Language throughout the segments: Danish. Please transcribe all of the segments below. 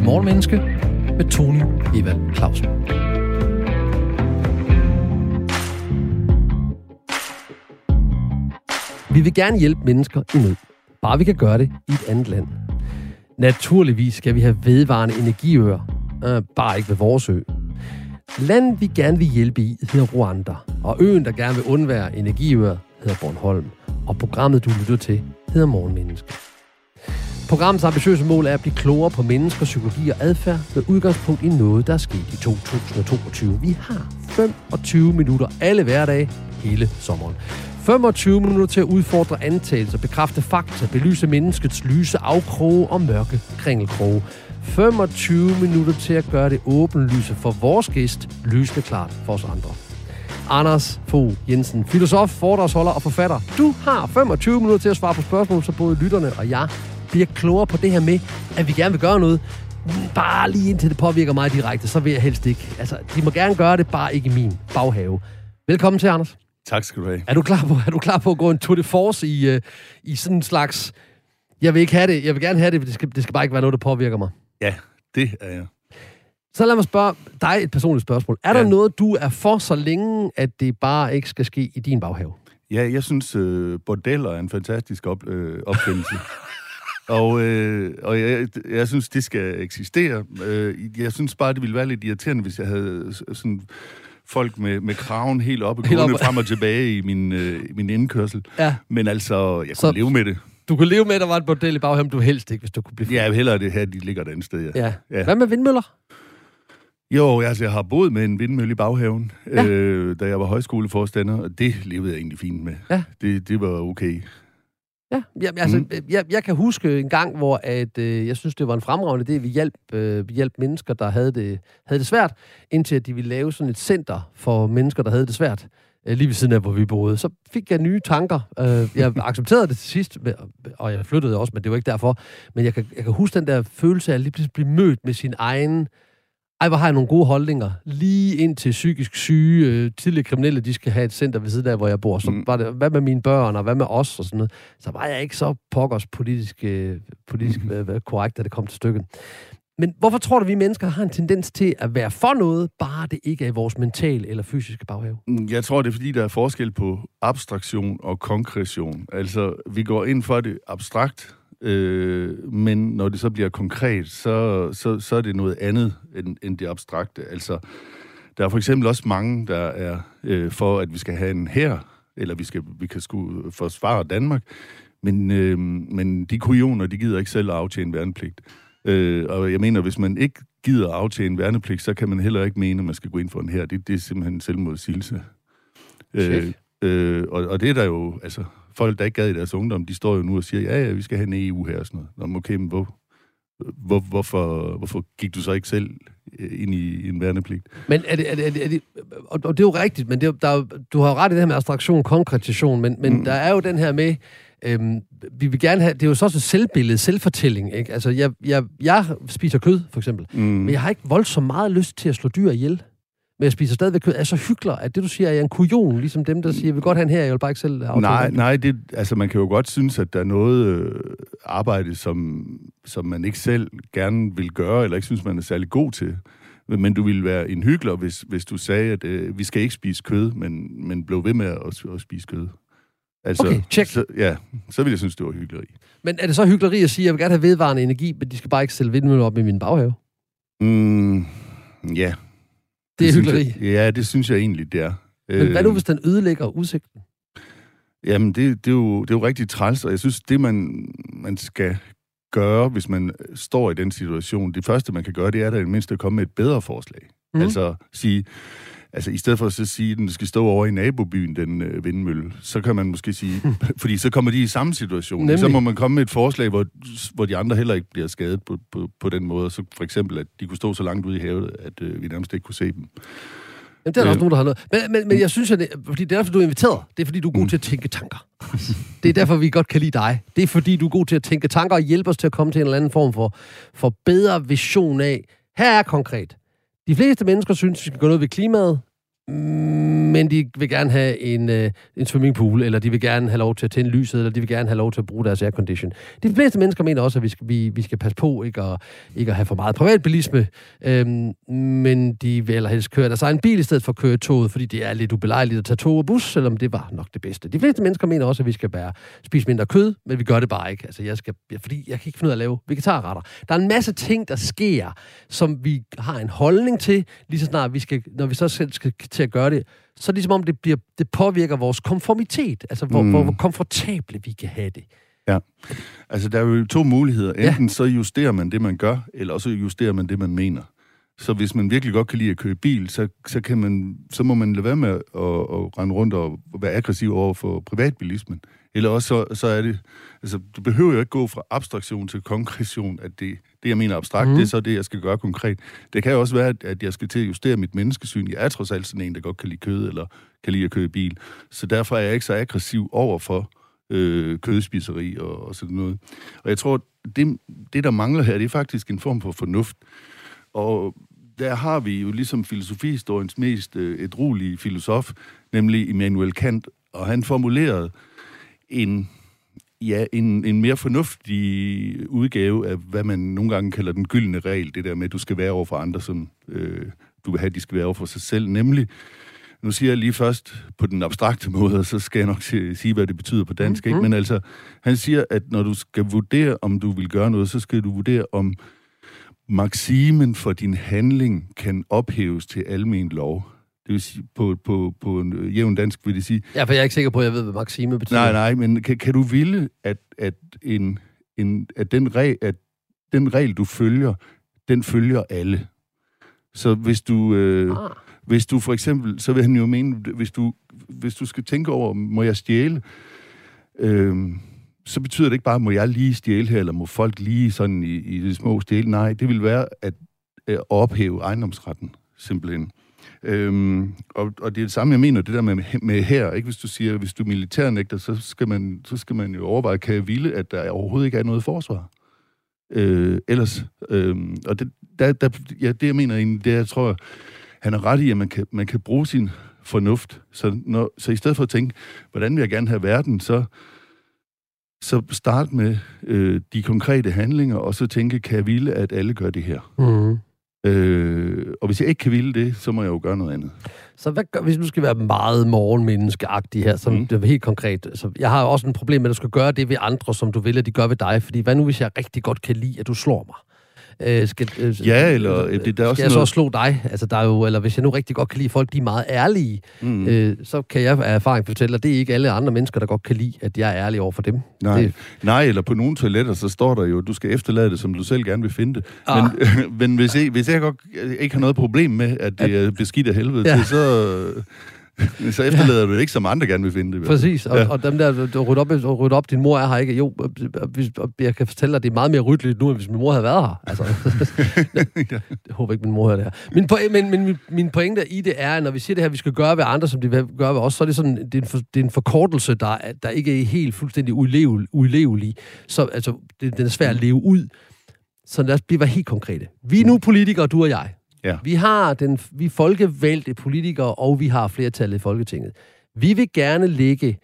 til Morgenmenneske med Tony Evald Clausen. Vi vil gerne hjælpe mennesker i nød. Bare vi kan gøre det i et andet land. Naturligvis skal vi have vedvarende energiøer. Øh, bare ikke ved vores ø. Landet vi gerne vil hjælpe i hedder Rwanda. Og øen, der gerne vil undvære energiøer, hedder Bornholm. Og programmet, du lytter til, hedder Morgenmenneske. Programmets ambitiøse mål er at blive klogere på mennesker, psykologi og adfærd med udgangspunkt i noget, der er sket i 2022. Vi har 25 minutter alle hverdage hele sommeren. 25 minutter til at udfordre antagelser, bekræfte fakta, belyse menneskets lyse afkroge og mørke kringelkroge. 25 minutter til at gøre det åbenlyse for vores gæst, lysende klart for os andre. Anders Fogh Jensen, filosof, foredragsholder og forfatter. Du har 25 minutter til at svare på spørgsmål, så både lytterne og jeg bliver klogere på det her med, at vi gerne vil gøre noget. Bare lige indtil det påvirker mig direkte, så vil jeg helst ikke. Altså, de må gerne gøre det, bare ikke i min baghave. Velkommen til, Anders. Tak skal du have. Er du klar på, er du klar på at gå en tour de force i, uh, i sådan en slags... Jeg vil ikke have det, jeg vil gerne have det, men det skal, det skal bare ikke være noget, der påvirker mig. Ja, det er jeg. Så lad mig spørge dig et personligt spørgsmål. Er ja. der noget, du er for så længe, at det bare ikke skal ske i din baghave? Ja, jeg synes, uh, bordeller er en fantastisk op, uh, opfindelse. og øh, og jeg, jeg synes, det skal eksistere. Øh, jeg synes bare, det ville være lidt irriterende, hvis jeg havde sådan folk med, med kraven helt oppe, helt gående op. frem og tilbage i min, øh, min indkørsel. Ja. Men altså, jeg kunne Så, leve med det. Du kunne leve med, at der var et bordel i baghaven, du helst ikke, hvis du kunne blive Ja, hellere det her, de ligger et andet sted, ja. ja. ja. Hvad med vindmøller? Jo, altså, jeg har boet med en vindmølle i baghaven, ja. øh, da jeg var højskoleforstander, og det levede jeg egentlig fint med. Ja. Det, det var okay. Ja, jeg, altså, mm. jeg, jeg kan huske en gang, hvor at, øh, jeg synes, det var en fremragende idé, vi hjalp, øh, vi hjalp mennesker, der havde det, havde det svært, indtil at de ville lave sådan et center for mennesker, der havde det svært, øh, lige ved siden af, hvor vi boede. Så fik jeg nye tanker. Øh, jeg accepterede det til sidst, og jeg flyttede også, men det var ikke derfor. Men jeg kan, jeg kan huske den der følelse af at lige pludselig blive mødt med sin egen ej, hvor har jeg nogle gode holdninger. Lige ind til psykisk syge, øh, tidligere kriminelle, de skal have et center ved siden af, hvor jeg bor. Så mm. var det, hvad med mine børn, og hvad med os, og sådan noget. Så var jeg ikke så pokkers politisk, øh, politisk mm. øh, korrekt, da det kom til stykket. Men hvorfor tror du, vi mennesker har en tendens til at være for noget, bare det ikke er i vores mentale eller fysiske baghave? Mm, jeg tror, det er fordi, der er forskel på abstraktion og konkretion. Altså, vi går ind for det abstrakt, Øh, men når det så bliver konkret, så, så, så er det noget andet end, end det abstrakte. Altså, der er for eksempel også mange, der er øh, for, at vi skal have en her, eller vi, skal, vi kan skulle forsvare Danmark, men, øh, men de kujoner, de gider ikke selv at aftjene værnepligt. Øh, og jeg mener, hvis man ikke gider at aftjene værnepligt, så kan man heller ikke mene, at man skal gå ind for en her. Det, det er simpelthen en selvmodsigelse. Øh, øh, og, og det er der jo, altså, folk, der ikke gad i deres ungdom, de står jo nu og siger, ja, ja, vi skal have en EU her og sådan noget. Nå, okay, men hvor, hvor, hvorfor, hvorfor gik du så ikke selv øh, ind i, i en værnepligt? Men er det, er det, er det, er det og det er jo rigtigt, men det er, der er, du har ret i det her med abstraktion, konkretion, men, men mm. der er jo den her med, øhm, vi vil gerne have, det er jo så også selvbillede, selvfortælling, ikke? Altså, jeg, jeg, jeg spiser kød, for eksempel, mm. men jeg har ikke voldsomt meget lyst til at slå dyr ihjel men jeg spiser stadigvæk kød, er så hyggelig, at det, du siger, er en kujon, ligesom dem, der siger, jeg vil godt have en her, jeg vil bare ikke selv have Nej, nej, det, altså man kan jo godt synes, at der er noget øh, arbejde, som, som man ikke selv gerne vil gøre, eller ikke synes, man er særlig god til. Men du ville være en hyggelig, hvis, hvis du sagde, at øh, vi skal ikke spise kød, men, men blev ved med at, at spise kød. Altså, okay, check. Så, ja, så vil jeg synes, det var hyggeleri. Men er det så hyggeleri at sige, at jeg vil gerne have vedvarende energi, men de skal bare ikke sælge vindmøller op i min baghave? Mm, ja, det er hyggeleri. Jeg, ja, det synes jeg egentlig, det er. Men hvad nu, øh, hvis den ødelægger udsigten? Jamen, det, det, er jo, det er jo rigtig træls, og jeg synes, det man, man skal gøre, hvis man står i den situation, det første, man kan gøre, det er da i det mindste at komme med et bedre forslag. Mm. Altså sige, altså i stedet for at så sige, at den skal stå over i nabobyen, den øh, vindmølle, så kan man måske sige, fordi så kommer de i samme situation. Nemlig. Så må man komme med et forslag, hvor, hvor de andre heller ikke bliver skadet på, på, på den måde. Så for eksempel, at de kunne stå så langt ude i havet, at øh, vi nærmest ikke kunne se dem. Jamen, det er der øh. også nogen, der har noget. Men, men, men jeg synes, at det, fordi det er derfor, du er inviteret. Det er, fordi du er god mm. til at tænke tanker. det er derfor, vi godt kan lide dig. Det er, fordi du er god til at tænke tanker og hjælpe os til at komme til en eller anden form for, for bedre vision af, her er konkret. De fleste mennesker synes, vi skal gøre noget ved klimaet, men de vil gerne have en, øh, en swimmingpool, eller de vil gerne have lov til at tænde lyset, eller de vil gerne have lov til at bruge deres aircondition. De fleste mennesker mener også, at vi skal, vi, vi skal passe på ikke at, ikke at have for meget privatbilisme, øhm, men de vil eller helst køre deres egen bil i stedet for at køre toget, fordi det er lidt ubelejligt at tage tog og bus, selvom det var nok det bedste. De fleste mennesker mener også, at vi skal være, spise mindre kød, men vi gør det bare ikke. Altså, jeg skal, fordi jeg kan ikke finde ud af at lave vegetarretter. Der er en masse ting, der sker, som vi har en holdning til, lige så snart vi skal, når vi så selv skal til at gøre det, så er det som om, det, bliver, det påvirker vores konformitet, altså hvor, mm. hvor, hvor komfortable vi kan have det. Ja, altså der er jo to muligheder. Enten ja. så justerer man det, man gør, eller også justerer man det, man mener. Så hvis man virkelig godt kan lide at køre bil, så, så, kan man, så må man lade være med at, at rende rundt og være aggressiv over for privatbilismen. Eller også så, så er det... Altså, du behøver jo ikke gå fra abstraktion til konkretion, at det, det jeg mener abstrakt, mm. det er så det, jeg skal gøre konkret. Det kan jo også være, at jeg skal til at justere mit menneskesyn. Jeg er trods alt sådan en, der godt kan lide kød, eller kan lide at køre bil. Så derfor er jeg ikke så aggressiv over for øh, kødspiseri og, og sådan noget. Og jeg tror, det, det, der mangler her, det er faktisk en form for fornuft. Og der har vi jo ligesom filosofihistoriens mest øh, edruelige filosof, nemlig Immanuel Kant, og han formulerede en, ja, en, en mere fornuftig udgave af, hvad man nogle gange kalder den gyldne regel, det der med, at du skal være over for andre, som øh, du vil have, de skal være over for sig selv, nemlig, nu siger jeg lige først på den abstrakte måde, og så skal jeg nok sige, hvad det betyder på dansk, mm-hmm. ikke? men altså, han siger, at når du skal vurdere, om du vil gøre noget, så skal du vurdere, om maksimen for din handling kan ophæves til almen lov. Det vil sige, på, på, på en jævn dansk vil det sige... Ja, for jeg er ikke sikker på, at jeg ved, hvad maksime betyder. Nej, nej, men kan, kan du ville, at, at, en, en, at, den regel, at den regel, du følger, den følger alle. Så hvis du... Øh, ah. Hvis du for eksempel, så vil han jo mene, hvis du, hvis du skal tænke over, må jeg stjæle, øh, så betyder det ikke bare, må jeg lige stjæle her, eller må folk lige sådan i, i det små stjæle. Nej, det vil være at, øh, ophæve ejendomsretten, simpelthen. Øhm, og, og det er det samme, jeg mener, det der med, med her, ikke? Hvis du siger, hvis du er militærnægter, så skal man, så skal man jo overveje, kan jeg ville, at der overhovedet ikke er noget forsvar. Øh, ellers, øh, og det, der, der, ja, det jeg mener egentlig, det jeg tror, han er ret i, at man kan, man kan bruge sin fornuft. Så, når, så i stedet for at tænke, hvordan vil jeg gerne have verden, så, så start med øh, de konkrete handlinger, og så tænke, kan jeg ville, at alle gør det her? Mm. Øh, og hvis jeg ikke kan ville det, så må jeg jo gøre noget andet. Så hvad gør, hvis du skal være meget morgenmenneskeagtig her, som mm. det er helt konkret. Så jeg har også en problem med, at du skal gøre det ved andre, som du vil, at de gør ved dig. Fordi hvad nu, hvis jeg rigtig godt kan lide, at du slår mig? Øh, skal, øh, ja, eller øh, det, der er også skal jeg noget... så slå dig? Altså, der er jo, eller hvis jeg nu rigtig godt kan lide folk, de er meget ærlige, mm. øh, så kan jeg af erfaring fortælle, at det er ikke alle andre mennesker, der godt kan lide, at jeg er ærlig over for dem. Nej, det... Nej eller på nogle toiletter, så står der jo, du skal efterlade det, som du selv gerne vil finde det. Ah. Men, men hvis, jeg, hvis jeg godt, ikke har noget problem med, at det er beskidt af helvede ja. til, så så efterlader ja. du det ikke, som andre gerne vil finde det. Præcis, og, ja. og dem der, du rydder op, rydder op, din mor er her ikke. Jo, jeg kan fortælle dig, at det er meget mere ryddeligt nu, end hvis min mor havde været her. Altså, ja. jeg håber ikke, min mor hører det her. Min, po- men, men min, pointe i det er, at når vi siger det her, vi skal gøre ved andre, som de vil gøre ved os, så er det sådan, det er en, for, det er en forkortelse, der, der ikke er helt fuldstændig ulevelig. Så altså, det, den er svær at leve ud. Så lad os blive helt konkrete. Vi er nu politikere, du og jeg. Ja. Vi har den, vi er folkevalgte politikere, og vi har flertallet i Folketinget. Vi vil gerne lægge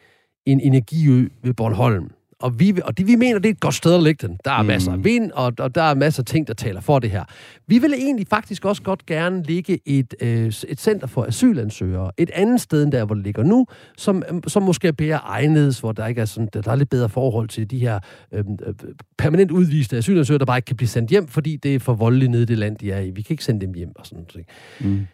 en energiø ved Bornholm. Og, vi, og det, vi mener, det er et godt sted at lægge den. Der er mm. masser af vind, og, og der er masser af ting, der taler for det her. Vi vil egentlig faktisk også godt gerne lægge et, øh, et center for asylansøgere. Et andet sted end der, hvor det ligger nu, som, som måske er bedre egnet, hvor der ikke er sådan, der, der er lidt bedre forhold til de her øhm, øh, permanent udviste asylansøgere, der bare ikke kan blive sendt hjem, fordi det er for voldeligt nede i det land, de er i. Vi kan ikke sende dem hjem og sådan noget. Mm.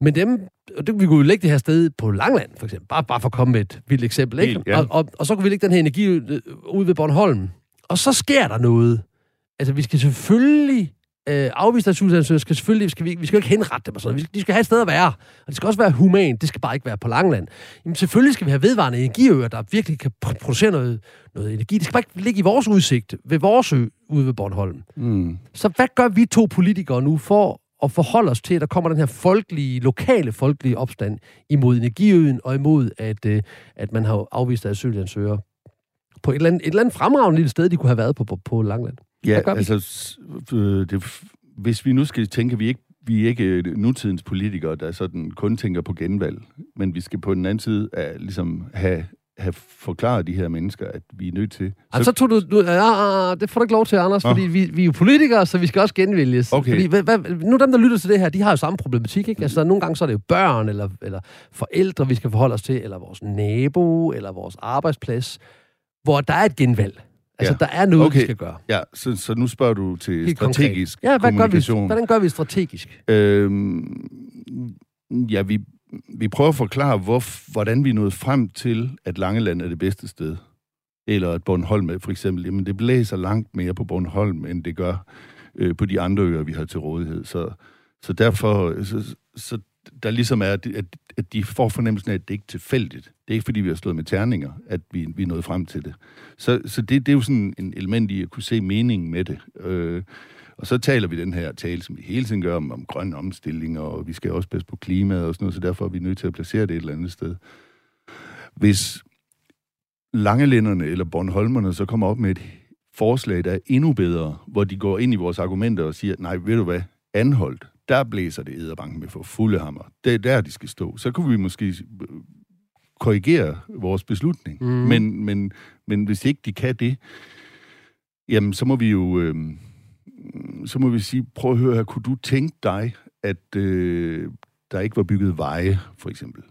Men dem, det, vi kunne jo lægge det her sted på Langland, for eksempel. Bare, bare for at komme med et vildt eksempel. Ikke? Helt, ja. og, og, og, så kunne vi lægge den her energi øh, ud ved Bornholm. Og så sker der noget. Altså, vi skal selvfølgelig... Øh, afviste asylansøgere skal selvfølgelig... Skal vi, vi skal jo ikke henrette dem og sådan De skal have et sted at være. Og det skal også være humant. Det skal bare ikke være på Langland. Jamen, selvfølgelig skal vi have vedvarende energiøer, der virkelig kan producere noget, noget energi. Det skal bare ikke ligge i vores udsigt ved vores ø ude ved Bornholm. Mm. Så hvad gør vi to politikere nu for at forholde os til, at der kommer den her folkelige, lokale folkelige opstand imod energiøen og imod, at, øh, at man har afvist asylansøgere på et eller, andet, et eller andet fremragende lille sted, de kunne have været på, på, på Langland. Ja, altså, øh, det, hvis vi nu skal tænke, at vi ikke vi er ikke nutidens politikere, der sådan kun tænker på genvalg, men vi skal på den anden side af, ligesom have have forklaret de her mennesker, at vi er nødt til... Så, så tog du... du ja, det får du ikke lov til, Anders, fordi vi, vi er jo politikere, så vi skal også genvælges. Okay. Fordi, hvad, hvad, nu dem, der lytter til det her, de har jo samme problematik, ikke? Altså, nogle gange så er det jo børn, eller, eller forældre, vi skal forholde os til, eller vores nabo, eller vores arbejdsplads, hvor der er et genvalg. Altså, ja. der er noget, okay. vi skal gøre. Ja, så, så nu spørger du til Helt strategisk konkret. ja, hvad. Gør vi, hvordan gør vi strategisk? Øhm, ja, vi, vi prøver at forklare, hvor, hvordan vi nåede frem til, at Langeland er det bedste sted. Eller at Bornholm for eksempel. Jamen, det blæser langt mere på Bornholm, end det gør øh, på de andre øer, vi har til rådighed. Så, så derfor, så, så der ligesom er, at, at de får fornemmelsen af, at det ikke er tilfældigt. Det er ikke, fordi vi har slået med terninger, at vi, vi er nået frem til det. Så, så det, det er jo sådan en element i at kunne se meningen med det. Øh, og så taler vi den her tale, som vi hele tiden gør om, om grøn omstilling, og vi skal også passe på klimaet og sådan noget, så derfor er vi nødt til at placere det et eller andet sted. Hvis langelænderne eller Bornholmerne så kommer op med et forslag, der er endnu bedre, hvor de går ind i vores argumenter og siger, nej, ved du hvad, anholdt, der blæser det æderbanken med for fulde hammer. Det er der, de skal stå. Så kunne vi måske korrigere vores beslutning. Mm. Men, men, men hvis ikke de kan det, jamen så må vi jo... Øh, så må vi sige, prøv at høre her, kunne du tænke dig, at øh, der ikke var bygget veje, for eksempel?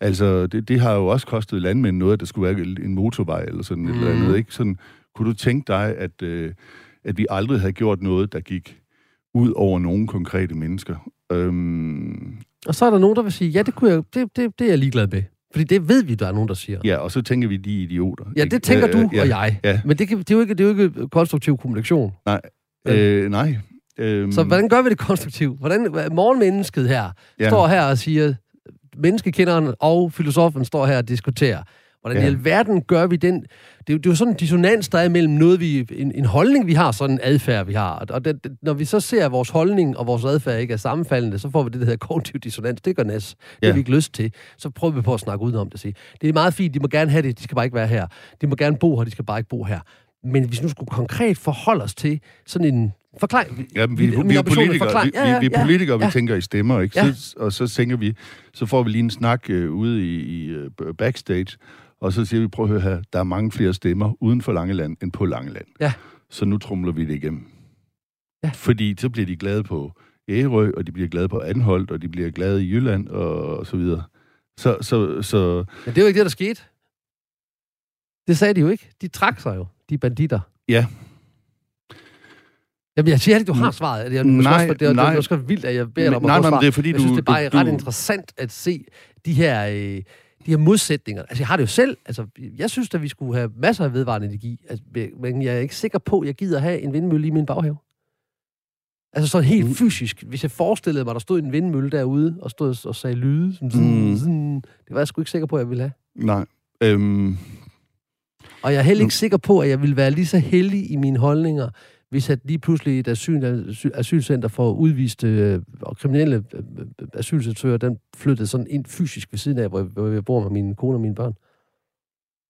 Altså, det, det har jo også kostet landmænd noget, at der skulle være en motorvej eller sådan mm. et eller andet, ikke? Sådan, kunne du tænke dig, at, øh, at vi aldrig havde gjort noget, der gik ud over nogle konkrete mennesker? Øhm, og så er der nogen, der vil sige, ja, det, kunne jeg, det, det, det er jeg ligeglad med. Fordi det ved vi, der er nogen, der siger. Ja, og så tænker vi, de idioter. Ja, det tænker du ja, og jeg. Ja. Men det, kan, det, er jo ikke, det er jo ikke konstruktiv kommunikation. Nej, Øh, nej. Øhm. Så hvordan gør vi det konstruktivt? Hvordan, morgenmennesket her ja. står her og siger, menneskekenderen og filosofen står her og diskuterer. Hvordan ja. i alverden gør vi den? Det er, jo, det er jo sådan en dissonans, der er mellem noget, vi, en, en holdning, vi har, sådan en adfærd, vi har. Og det, det, når vi så ser, at vores holdning og vores adfærd ikke er sammenfaldende, så får vi det, der hedder kognitiv dissonans. Det gør næs. Det ja. har vi ikke lyst til. Så prøver vi på at snakke udenom det. Sige. Det er meget fint, de må gerne have det, de skal bare ikke være her. De må gerne bo her, de skal bare ikke bo her. Men hvis nu skulle konkret forholde os til sådan en Forklar. Ja, vi, vi, vi er politikere, vi, ja, ja, vi, vi er politikere, ja. vi tænker i stemmer, ikke? Ja. Så, og så tænker vi, så får vi lige en snak øh, ude i, i uh, backstage, og så siger vi, prøv at høre her, der er mange flere stemmer uden for Langeland end på Langeland. Ja. Så nu trumler vi det igennem. Ja. Fordi så bliver de glade på Ærø, og de bliver glade på Anholdt, og de bliver glade i Jylland, og, og så videre. Så, så, så... Men det er jo ikke det, der skete. Det sagde de jo ikke. De trak sig jo, de banditter. Ja. Jamen, jeg siger ikke, du har svaret. Jeg, nej, også, det, er, nej. Det er også vildt, at jeg beder dig om nej, at nej, det er fordi, jeg synes, du, det er bare du, ret interessant at se de her, øh, de her modsætninger. Altså, jeg har det jo selv. Altså, jeg synes, at vi skulle have masser af vedvarende energi. Altså, men jeg er ikke sikker på, at jeg gider have en vindmølle i min baghave. Altså sådan helt mm. fysisk. Hvis jeg forestillede mig, at der stod en vindmølle derude, og stod og sagde lyde, sådan, mm. sådan, det var jeg sgu ikke sikker på, at jeg ville have. Nej. Øhm, og jeg er heller ikke sikker på, at jeg vil være lige så heldig i mine holdninger, hvis at lige pludselig et asyl, asylcenter for udviste øh, og kriminelle øh, øh, asylsøgere, den flyttede sådan ind fysisk ved siden af, hvor jeg, hvor jeg bor med min kone og mine børn.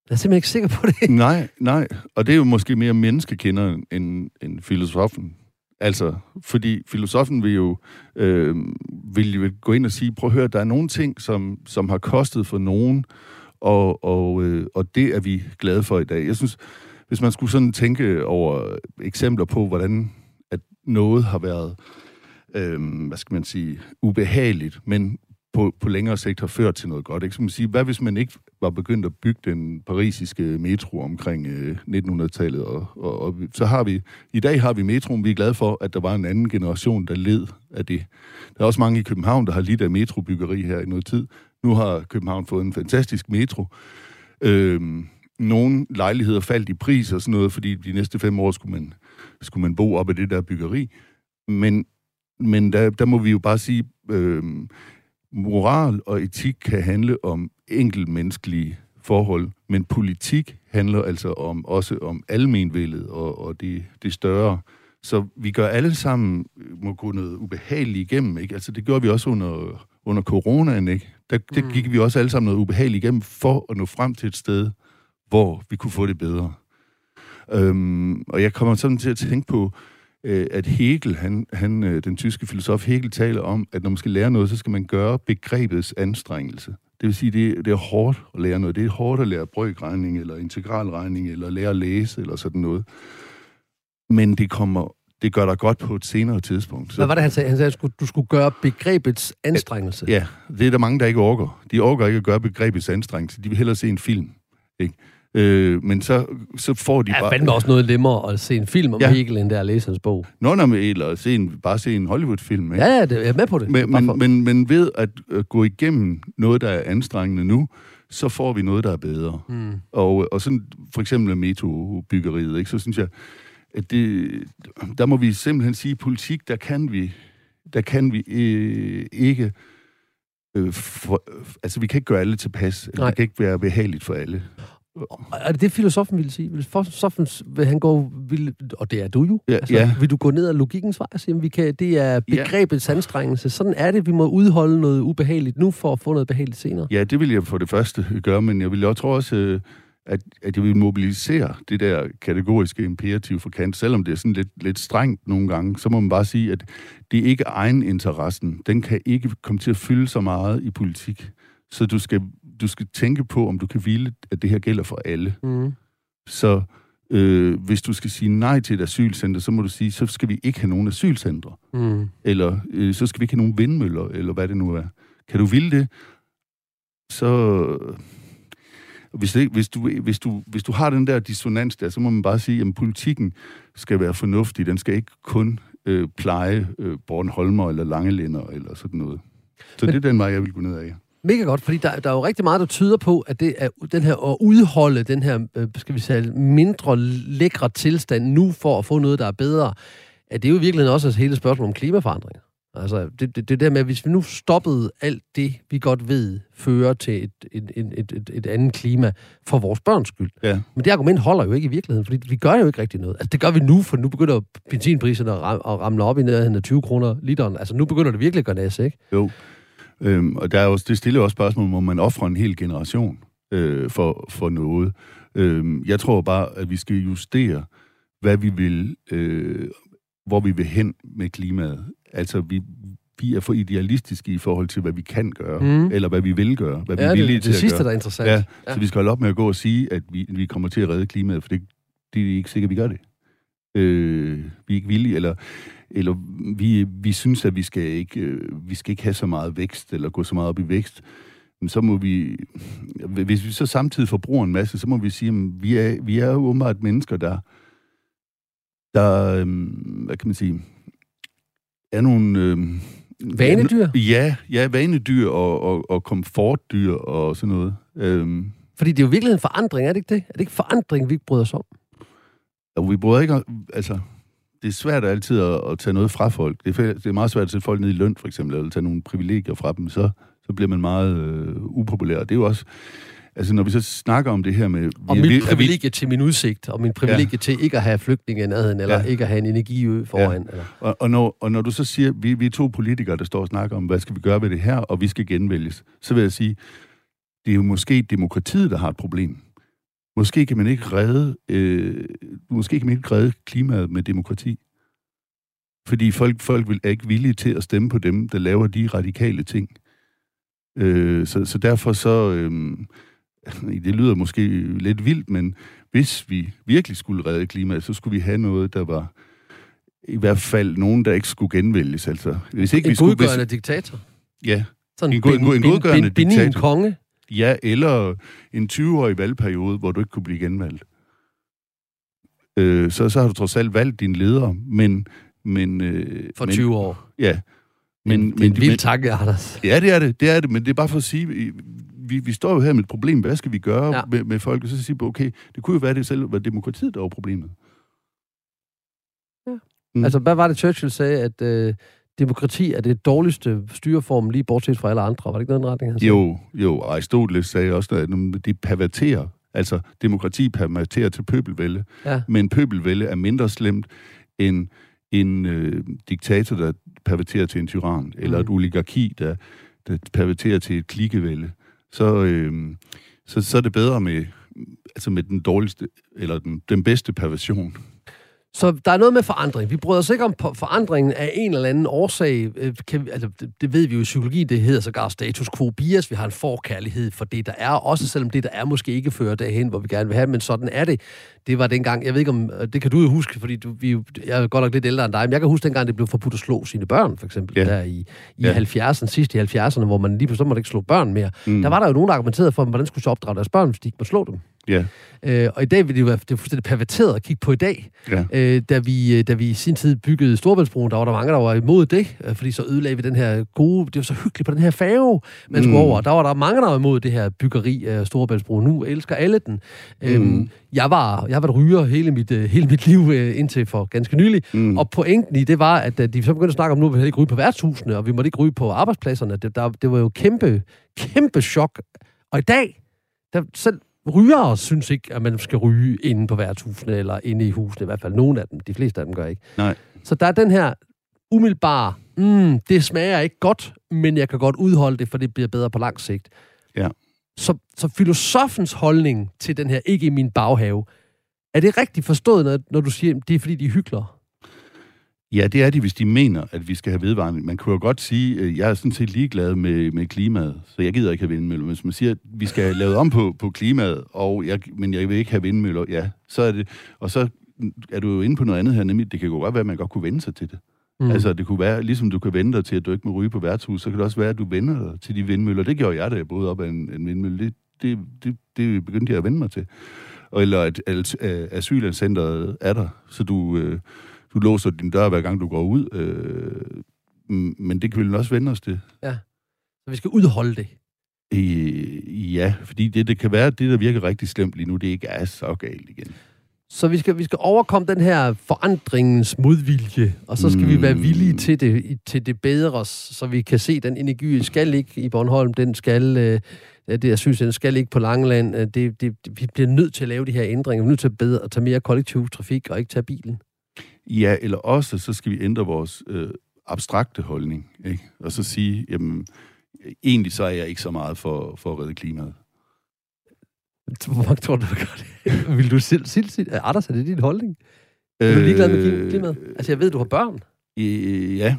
Jeg er simpelthen ikke sikker på det. Nej, nej. Og det er jo måske mere menneskekender end, end filosofen. Altså, fordi filosofen vil jo, øh, vil jo gå ind og sige, prøv at høre, der er nogle ting, som, som har kostet for nogen, og, og, øh, og det er vi glade for i dag. Jeg synes, hvis man skulle sådan tænke over eksempler på, hvordan at noget har været, øh, hvad skal man sige, ubehageligt, men på, på længere sigt har ført til noget godt. Ikke? Så man sige, hvad hvis man ikke var begyndt at bygge den parisiske metro omkring øh, 1900-tallet? Og, og, og så har vi, i dag har vi metroen, vi er glade for, at der var en anden generation, der led af det. Der er også mange i København, der har lidt af metrobyggeri her i noget tid. Nu har København fået en fantastisk metro. Øh, nogle lejligheder faldt i pris og sådan noget, fordi de næste fem år skulle man, skulle man bo op i det der byggeri. Men, men der, der må vi jo bare sige, øh, moral og etik kan handle om enkeltmenneskelige forhold, men politik handler altså om, også om almenvældet og, og det, det større. Så vi gør alle sammen, øh, må gå noget ubehageligt igennem, ikke? Altså det gjorde vi også under, under coronaen, ikke? Der, der mm. gik vi også alle sammen noget ubehageligt igennem for at nå frem til et sted, hvor vi kunne få det bedre. Øhm, og jeg kommer sådan til at tænke på øh, at Hegel, han, han, øh, den tyske filosof Hegel, taler om, at når man skal lære noget, så skal man gøre begrebets anstrengelse. Det vil sige, det, det er hårdt at lære noget. Det er hårdt at lære brøkregning, eller integralregning, eller lære at læse, eller sådan noget. Men det kommer det gør dig godt på et senere tidspunkt. Så... Hvad var det, han sagde? Han sagde, at du skulle gøre begrebets anstrengelse. Ja, det er der mange, der ikke orker. De orker ikke at gøre begrebets anstrengelse. De vil hellere se en film. Ikke? Øh, men så, så får de ja, bare... fandme også noget nemmere at se en film om ja. Hegel, end der at læse hans bog. Nå, nå, eller se en, bare se en Hollywood-film. Ikke? Ja, ja, det, jeg er med på det. Men, men, for... men, men ved at, at gå igennem noget, der er anstrengende nu, så får vi noget, der er bedre. Mm. Og, og sådan for eksempel metrobyggeriet, ikke? så synes jeg, det, der må vi simpelthen sige, at politik, der kan vi, der kan vi øh, ikke... Øh, for, altså, vi kan ikke gøre alle tilpas. Eller det kan ikke være behageligt for alle. Er det det, filosofen ville sige? Filosofen, vil han gå, vil, og det er du jo, ja, altså, ja. vil du gå ned ad logikkens vej og sige, vi kan, det er begrebets ja. anstrengelse. Sådan er det, vi må udholde noget ubehageligt nu, for at få noget behageligt senere. Ja, det vil jeg for det første gøre, men jeg vil også, tror også, øh, at, at jeg vil mobilisere det der kategoriske imperativ for Kant, selvom det er sådan lidt, lidt strengt nogle gange, så må man bare sige, at det er ikke egen interessen. Den kan ikke komme til at fylde så meget i politik. Så du skal du skal tænke på, om du kan ville, at det her gælder for alle. Mm. Så øh, hvis du skal sige nej til et asylcenter, så må du sige, så skal vi ikke have nogen asylcentre. Mm. Eller øh, så skal vi ikke have nogen vindmøller, eller hvad det nu er. Kan du ville det, så... Hvis, det, hvis, du, hvis, du, hvis du har den der dissonans der, så må man bare sige, at politikken skal være fornuftig. Den skal ikke kun øh, pleje øh, Bornholmer eller Langelænder eller sådan noget. Så Men, det er den vej, jeg vil gå ned af. Mega godt, fordi der, der er jo rigtig meget, der tyder på, at det er den her at udholde den her, øh, skal vi sige, mindre lækre tilstand nu for at få noget, der er bedre, at det er jo virkelig også et hele spørgsmål om klimaforandringer. Altså, det, det, det der med, at hvis vi nu stoppede alt det, vi godt ved, fører til et, et, et, et, et andet klima for vores børns skyld. Ja. Men det argument holder jo ikke i virkeligheden, fordi vi gør jo ikke rigtig noget. Altså, det gør vi nu, for nu begynder benzinpriserne at, ram, at ramle op i nærheden af 20 kroner literen. Altså, nu begynder det virkelig at gøre næse, ikke? Jo. Øhm, og der er også, det stiller også spørgsmål, om man offrer en hel generation øh, for, for noget. Øhm, jeg tror bare, at vi skal justere, hvad vi vil, øh, hvor vi vil hen med klimaet. Altså, vi, vi er for idealistiske i forhold til, hvad vi kan gøre, mm. eller hvad vi vil gøre, hvad ja, vi er villige det, til det at sidste, gøre. der er interessant. Ja, ja, så vi skal holde op med at gå og sige, at vi, vi kommer til at redde klimaet, for det, det er ikke sikkert, vi gør det. Øh, vi er ikke villige, eller eller vi, vi synes, at vi skal, ikke, øh, vi skal ikke have så meget vækst, eller gå så meget op i vækst, men så må vi, hvis vi så samtidig forbruger en masse, så må vi sige, at vi er, vi er jo åbenbart mennesker, der, der, øh, hvad kan man sige, er nogle... Øh, vanedyr? Ja, ja, vanedyr og, og, og komfortdyr og sådan noget. Øhm. Fordi det er jo virkelig en forandring, er det ikke det? Er det ikke forandring, vi ikke bryder os om? Ja, vi bryder ikke altså, det er svært altid at, at tage noget fra folk. Det er, det er meget svært at sætte folk ned i løn, for eksempel, eller tage nogle privilegier fra dem. Så, så bliver man meget øh, upopulær. Det er jo også... Altså, når vi så snakker om det her med... Og min privilegie vi... til min udsigt, og min privilegie ja. til ikke at have flygtninge i nærheden, eller ja. ikke at have en energiø foran. Ja. Eller... Og, og, når, og når du så siger, vi, vi er to politikere, der står og snakker om, hvad skal vi gøre ved det her, og vi skal genvælges, så vil jeg sige, det er jo måske demokratiet, der har et problem. Måske kan man ikke redde, øh, måske kan man ikke redde klimaet med demokrati. Fordi folk, folk vil, er ikke villige til at stemme på dem, der laver de radikale ting. Øh, så, så derfor så, øh, det lyder måske lidt vildt, men hvis vi virkelig skulle redde klimaet, så skulle vi have noget, der var i hvert fald nogen, der ikke skulle genvælges. Altså, hvis ikke en vi skulle, godgørende hvis, diktator? Ja, Sådan en, en, en, en godgørende ben, ben, diktator. konge? Ja, eller en 20-årig valgperiode, hvor du ikke kunne blive genvalgt. Øh, så, så har du trods alt valgt din leder, men... men øh, For 20 men, år? Ja. Men, men, det er en vild tanke, Anders. Ja, det er det, det er det, men det er bare for at sige, vi, vi står jo her med et problem, hvad skal vi gøre ja. med, med folk? Og så sige, okay, det kunne jo være det selv, var demokratiet, der var problemet. Ja. Mm. Altså, hvad var det, Churchill sagde, at øh, demokrati er det dårligste styreform, lige bortset fra alle andre. Var det ikke noget den retning, han sagde? Jo, jo. Aristoteles sagde også, at de perverterer. Altså, demokrati perverterer til pøbelvælde. Ja. Men pøbelvælde er mindre slemt end en øh, diktator, der perverterer til en tyran, eller mm. et oligarki, der, der perverterer til et klikevælde. Så, øh, så, så er det bedre med, altså med den dårligste, eller den, den bedste perversion. Så der er noget med forandring. Vi bryder os ikke om forandringen af en eller anden årsag. Øh, kan altså, det, det ved vi jo i psykologi, det hedder sågar status quo bias. Vi har en forkærlighed for det, der er, også selvom det, der er, måske ikke fører derhen, hvor vi gerne vil have, men sådan er det. Det var dengang, jeg ved ikke om, det kan du jo huske, fordi du, vi, jeg er godt nok lidt ældre end dig, men jeg kan huske dengang, det blev forbudt at slå sine børn, for eksempel, ja. der i, i ja. 70'erne, sidst i 70'erne, hvor man lige pludselig måtte ikke slå børn mere. Mm. Der var der jo nogen, der argumenterede for, hvordan skulle så opdrage deres børn, hvis de ikke måtte slå dem. Ja. Øh, og i dag vil det jo være det er fuldstændig perverteret at kigge på i dag. Ja. Øh, da, vi, da vi i sin tid byggede Storbæltsbroen, der var der mange, der var imod det, øh, fordi så ødelagde vi den her gode... Det var så hyggeligt på den her færge, man skulle mm. over. Der var der mange, der var imod det her byggeri af Storbæltsbroen. Nu elsker alle den. Øhm, mm. Øhm, jeg var, jeg var ryger hele mit, øh, hele mit liv øh, indtil for ganske nylig. Mm. Og pointen i det var, at de så begyndte at snakke om, nu vi ikke ryge på værtshusene, og vi måtte ikke ryge på arbejdspladserne. Det, der, det var jo kæmpe, kæmpe chok. Og i dag, der, selv rygere synes ikke, at man skal ryge inde på værtshusene, eller inde i husene, i hvert fald nogle af dem. De fleste af dem gør ikke. Nej. Så der er den her umiddelbare, mm, det smager ikke godt, men jeg kan godt udholde det, for det bliver bedre på lang sigt. Ja. Så, så filosofens holdning til den her, ikke i min baghave, er det rigtigt forstået, når, når du siger, at det er fordi, de hygler? Ja, det er de, hvis de mener, at vi skal have vedvarende. Man kunne jo godt sige, at jeg er sådan set ligeglad med, med klimaet, så jeg gider ikke have vindmøller. Hvis man siger, at vi skal have lavet om på, på klimaet, og jeg, men jeg vil ikke have vindmøller, ja, så er det... Og så er du jo inde på noget andet her, nemlig det kan jo godt være, at man godt kunne vende sig til det. Mm. Altså, det kunne være, ligesom du kan vende dig til, at du ikke må ryge på værtshus, så kan det også være, at du vender dig til de vindmøller. Det gjorde jeg, da jeg boede op af en, en vindmølle. Det, det, det, det begyndte jeg at vende mig til. Og, eller at, at, at asylcenteret er der, så du... Øh, du låser din dør, hver gang du går ud. Øh, men det kan vi også vende os til. Ja, så vi skal udholde det. Øh, ja, fordi det, det kan være, at det, der virker rigtig slemt lige nu, det ikke er så galt igen. Så vi skal, vi skal overkomme den her forandringens modvilje, og så skal mm. vi være villige mm. til det, til det bedre, så vi kan se, den energi skal ikke i Bornholm, den skal, øh, det, jeg synes, den skal ikke på Langeland. Øh, det, det, vi bliver nødt til at lave de her ændringer. Vi er nødt til at, bedre, at tage mere kollektiv trafik og ikke tage bilen. Ja, eller også så skal vi ændre vores øh, abstrakte holdning, ikke? og så sige, jamen, egentlig så er jeg ikke så meget for, for at redde klimaet. Hvor mange tror du, gør det? Vil du selv sige, at Anders, er det din holdning? Er du ligeglad med klimaet? Altså, jeg ved, du har børn. Øh, ja.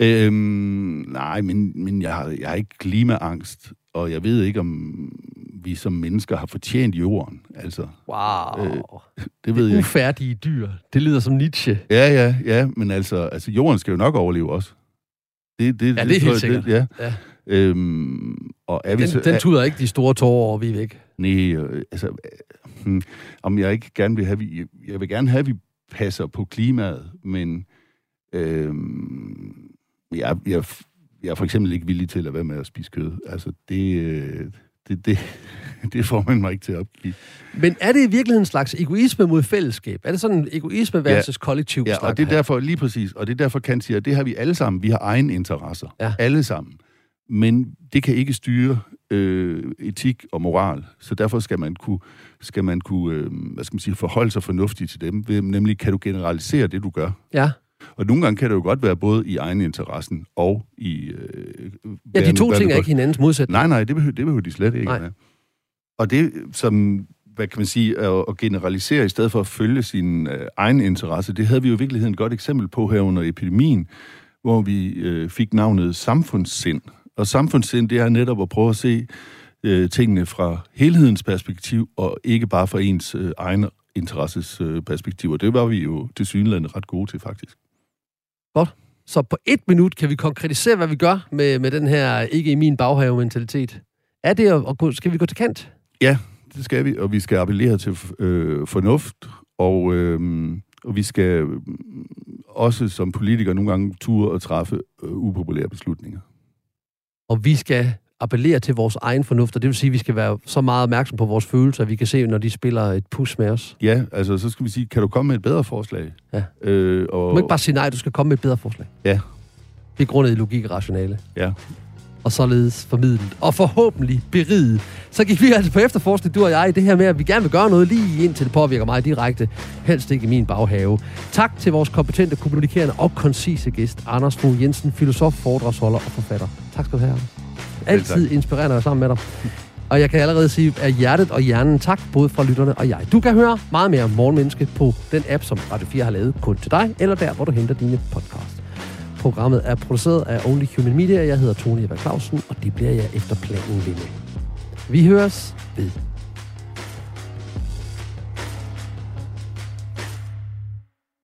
Øhm, nej, men, men jeg, har, jeg har ikke klimaangst, og jeg ved ikke, om vi som mennesker har fortjent jorden. Altså, wow. Øh, det ved det jeg ufærdige ikke. dyr. Det lyder som Nietzsche. Ja, ja, ja, men altså, altså jorden skal jo nok overleve også. Det, det, ja, det, det er helt sikkert. Det, ja. ja. Øhm, og er vi den, så, den tuder ikke de store tårer over, vi er væk. Nej, øh, altså, øh, om jeg ikke gerne vil have, vi, jeg vil gerne have, at vi passer på klimaet, men øh, jeg, jeg, jeg er for eksempel ikke villig til at være med at spise kød. Altså, det, øh, det, det, det får man mig ikke til at opgive. Men er det i virkeligheden en slags egoisme mod fællesskab? Er det sådan en egoisme versus ja, kollektiv Ja, og det er derfor, lige præcis, og det er derfor, kan sige, at det har vi alle sammen. Vi har egen interesser. Ja. Alle sammen. Men det kan ikke styre øh, etik og moral. Så derfor skal man kunne, skal man kunne øh, hvad skal man sige, forholde sig fornuftigt til dem. Nemlig, kan du generalisere det, du gør? Ja. Og nogle gange kan det jo godt være både i egen interessen og i... Øh, ja, de to ting er ikke hinandens modsætning. Nej, nej, det behøver, det behøver de slet ikke. Nej. Og det, som hvad kan man sige, at, at generalisere i stedet for at følge sin øh, egen interesse, det havde vi jo i virkeligheden et godt eksempel på her under epidemien, hvor vi øh, fik navnet samfundssind. Og samfundssind, det er netop at prøve at se øh, tingene fra helhedens perspektiv, og ikke bare fra ens øh, egen interesses øh, perspektiv. Og det var vi jo til synligheden ret gode til, faktisk. Godt. Så på et minut kan vi konkretisere, hvad vi gør med, med den her ikke i min baghave-mentalitet. Er det gå, skal vi gå til kant? Ja, det skal vi, og vi skal appellere til øh, fornuft, og, øh, og vi skal øh, også som politikere nogle gange ture og træffe øh, upopulære beslutninger. Og vi skal appellere til vores egen fornuft, og det vil sige, at vi skal være så meget opmærksom på vores følelser, at vi kan se, når de spiller et pus med os. Ja, altså så skal vi sige, kan du komme med et bedre forslag? Ja. Øh, og... Du må ikke bare sige nej, du skal komme med et bedre forslag. Ja. Det er grundet i logik og rationale. Ja. Og således formidlet. Og forhåbentlig beriget. Så gik vi altså på efterforskning, du og jeg, i det her med, at vi gerne vil gøre noget lige indtil det påvirker mig direkte. Helst ikke i min baghave. Tak til vores kompetente, kommunikerende og koncise gæst, Anders Fogh Jensen, filosof, foredragsholder og forfatter. Tak skal du have, altid inspirerende at sammen med dig. Og jeg kan allerede sige af hjertet og hjernen tak, både fra lytterne og jeg. Du kan høre meget mere om Morgenmenneske på den app, som Radio 4 har lavet kun til dig, eller der, hvor du henter dine podcasts. Programmet er produceret af Only Human Media. Jeg hedder Tony Eva Clausen, og det bliver jeg efter planen ved med. Vi høres ved